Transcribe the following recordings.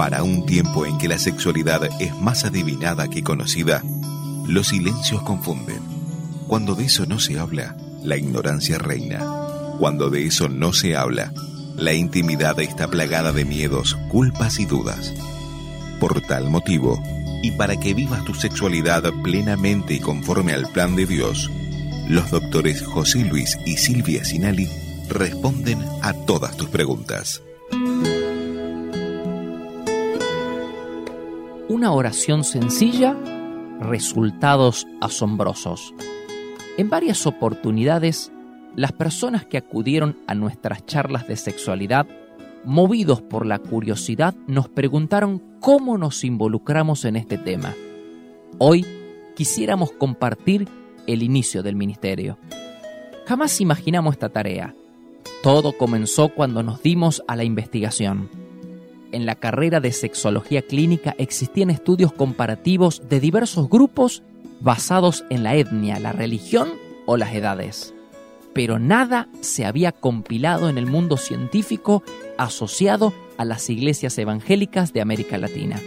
Para un tiempo en que la sexualidad es más adivinada que conocida, los silencios confunden. Cuando de eso no se habla, la ignorancia reina. Cuando de eso no se habla, la intimidad está plagada de miedos, culpas y dudas. Por tal motivo, y para que vivas tu sexualidad plenamente y conforme al plan de Dios, los doctores José Luis y Silvia Sinali responden a todas tus preguntas. Una oración sencilla, resultados asombrosos. En varias oportunidades, las personas que acudieron a nuestras charlas de sexualidad, movidos por la curiosidad, nos preguntaron cómo nos involucramos en este tema. Hoy quisiéramos compartir el inicio del ministerio. Jamás imaginamos esta tarea. Todo comenzó cuando nos dimos a la investigación. En la carrera de sexología clínica existían estudios comparativos de diversos grupos basados en la etnia, la religión o las edades. Pero nada se había compilado en el mundo científico asociado a las iglesias evangélicas de América Latina.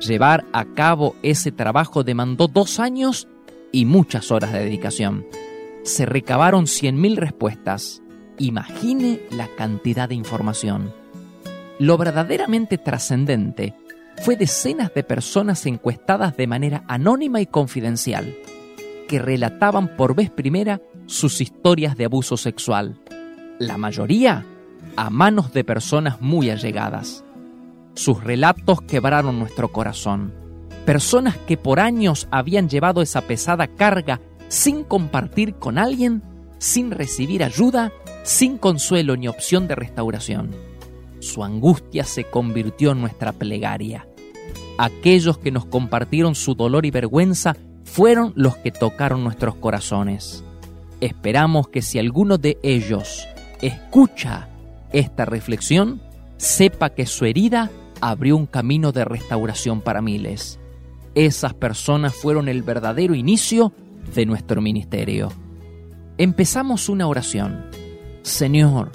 Llevar a cabo ese trabajo demandó dos años y muchas horas de dedicación. Se recabaron 100.000 respuestas. Imagine la cantidad de información. Lo verdaderamente trascendente fue decenas de personas encuestadas de manera anónima y confidencial, que relataban por vez primera sus historias de abuso sexual, la mayoría a manos de personas muy allegadas. Sus relatos quebraron nuestro corazón personas que por años habían llevado esa pesada carga sin compartir con alguien, sin recibir ayuda, sin consuelo ni opción de restauración. Su angustia se convirtió en nuestra plegaria. Aquellos que nos compartieron su dolor y vergüenza fueron los que tocaron nuestros corazones. Esperamos que si alguno de ellos escucha esta reflexión, sepa que su herida abrió un camino de restauración para miles. Esas personas fueron el verdadero inicio de nuestro ministerio. Empezamos una oración. Señor,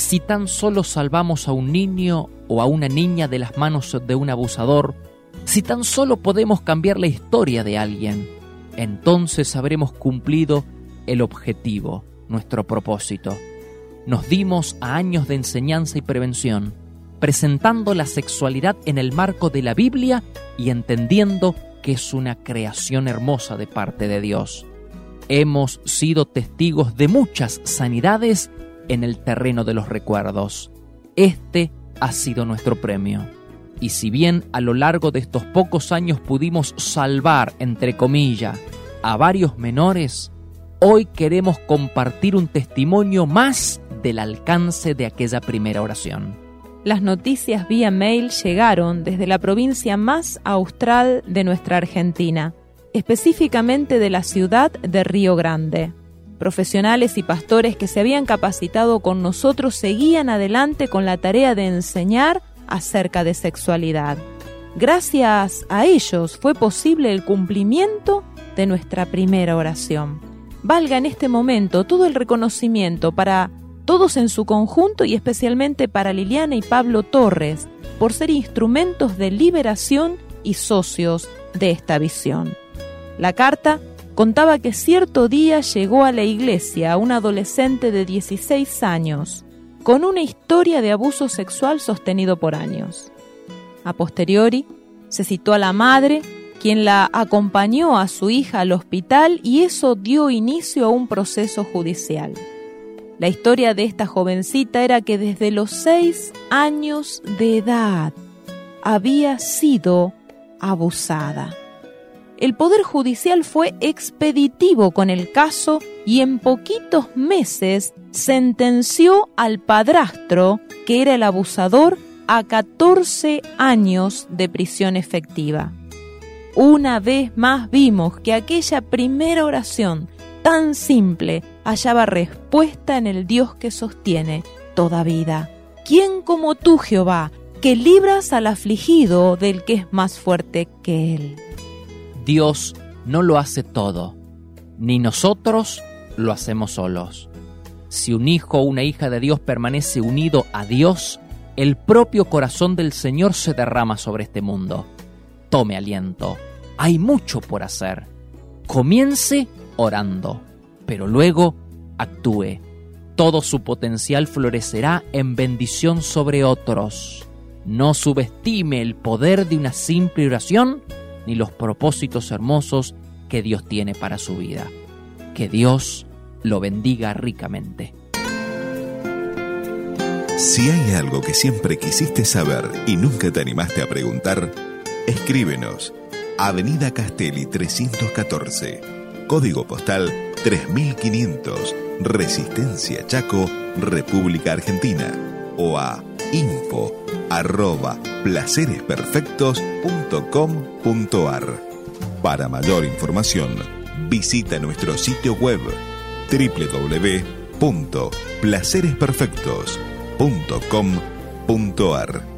si tan solo salvamos a un niño o a una niña de las manos de un abusador, si tan solo podemos cambiar la historia de alguien, entonces habremos cumplido el objetivo, nuestro propósito. Nos dimos a años de enseñanza y prevención presentando la sexualidad en el marco de la Biblia y entendiendo que es una creación hermosa de parte de Dios. Hemos sido testigos de muchas sanidades en el terreno de los recuerdos. Este ha sido nuestro premio. Y si bien a lo largo de estos pocos años pudimos salvar, entre comillas, a varios menores, hoy queremos compartir un testimonio más del alcance de aquella primera oración las noticias vía mail llegaron desde la provincia más austral de nuestra Argentina, específicamente de la ciudad de Río Grande. Profesionales y pastores que se habían capacitado con nosotros seguían adelante con la tarea de enseñar acerca de sexualidad. Gracias a ellos fue posible el cumplimiento de nuestra primera oración. Valga en este momento todo el reconocimiento para todos en su conjunto y especialmente para Liliana y Pablo Torres, por ser instrumentos de liberación y socios de esta visión. La carta contaba que cierto día llegó a la iglesia un adolescente de 16 años, con una historia de abuso sexual sostenido por años. A posteriori, se citó a la madre, quien la acompañó a su hija al hospital y eso dio inicio a un proceso judicial. La historia de esta jovencita era que desde los seis años de edad había sido abusada. El Poder Judicial fue expeditivo con el caso y en poquitos meses sentenció al padrastro, que era el abusador, a 14 años de prisión efectiva. Una vez más vimos que aquella primera oración tan simple hallaba respuesta en el Dios que sostiene toda vida. ¿Quién como tú, Jehová, que libras al afligido del que es más fuerte que él? Dios no lo hace todo, ni nosotros lo hacemos solos. Si un hijo o una hija de Dios permanece unido a Dios, el propio corazón del Señor se derrama sobre este mundo. Tome aliento, hay mucho por hacer. Comience orando, pero luego actúe. Todo su potencial florecerá en bendición sobre otros. No subestime el poder de una simple oración ni los propósitos hermosos que Dios tiene para su vida. Que Dios lo bendiga ricamente. Si hay algo que siempre quisiste saber y nunca te animaste a preguntar, escríbenos. Avenida Castelli 314, código postal 3500, Resistencia Chaco, República Argentina, o a info arroba placeresperfectos.com.ar. Para mayor información, visita nuestro sitio web www.placeresperfectos.com.ar.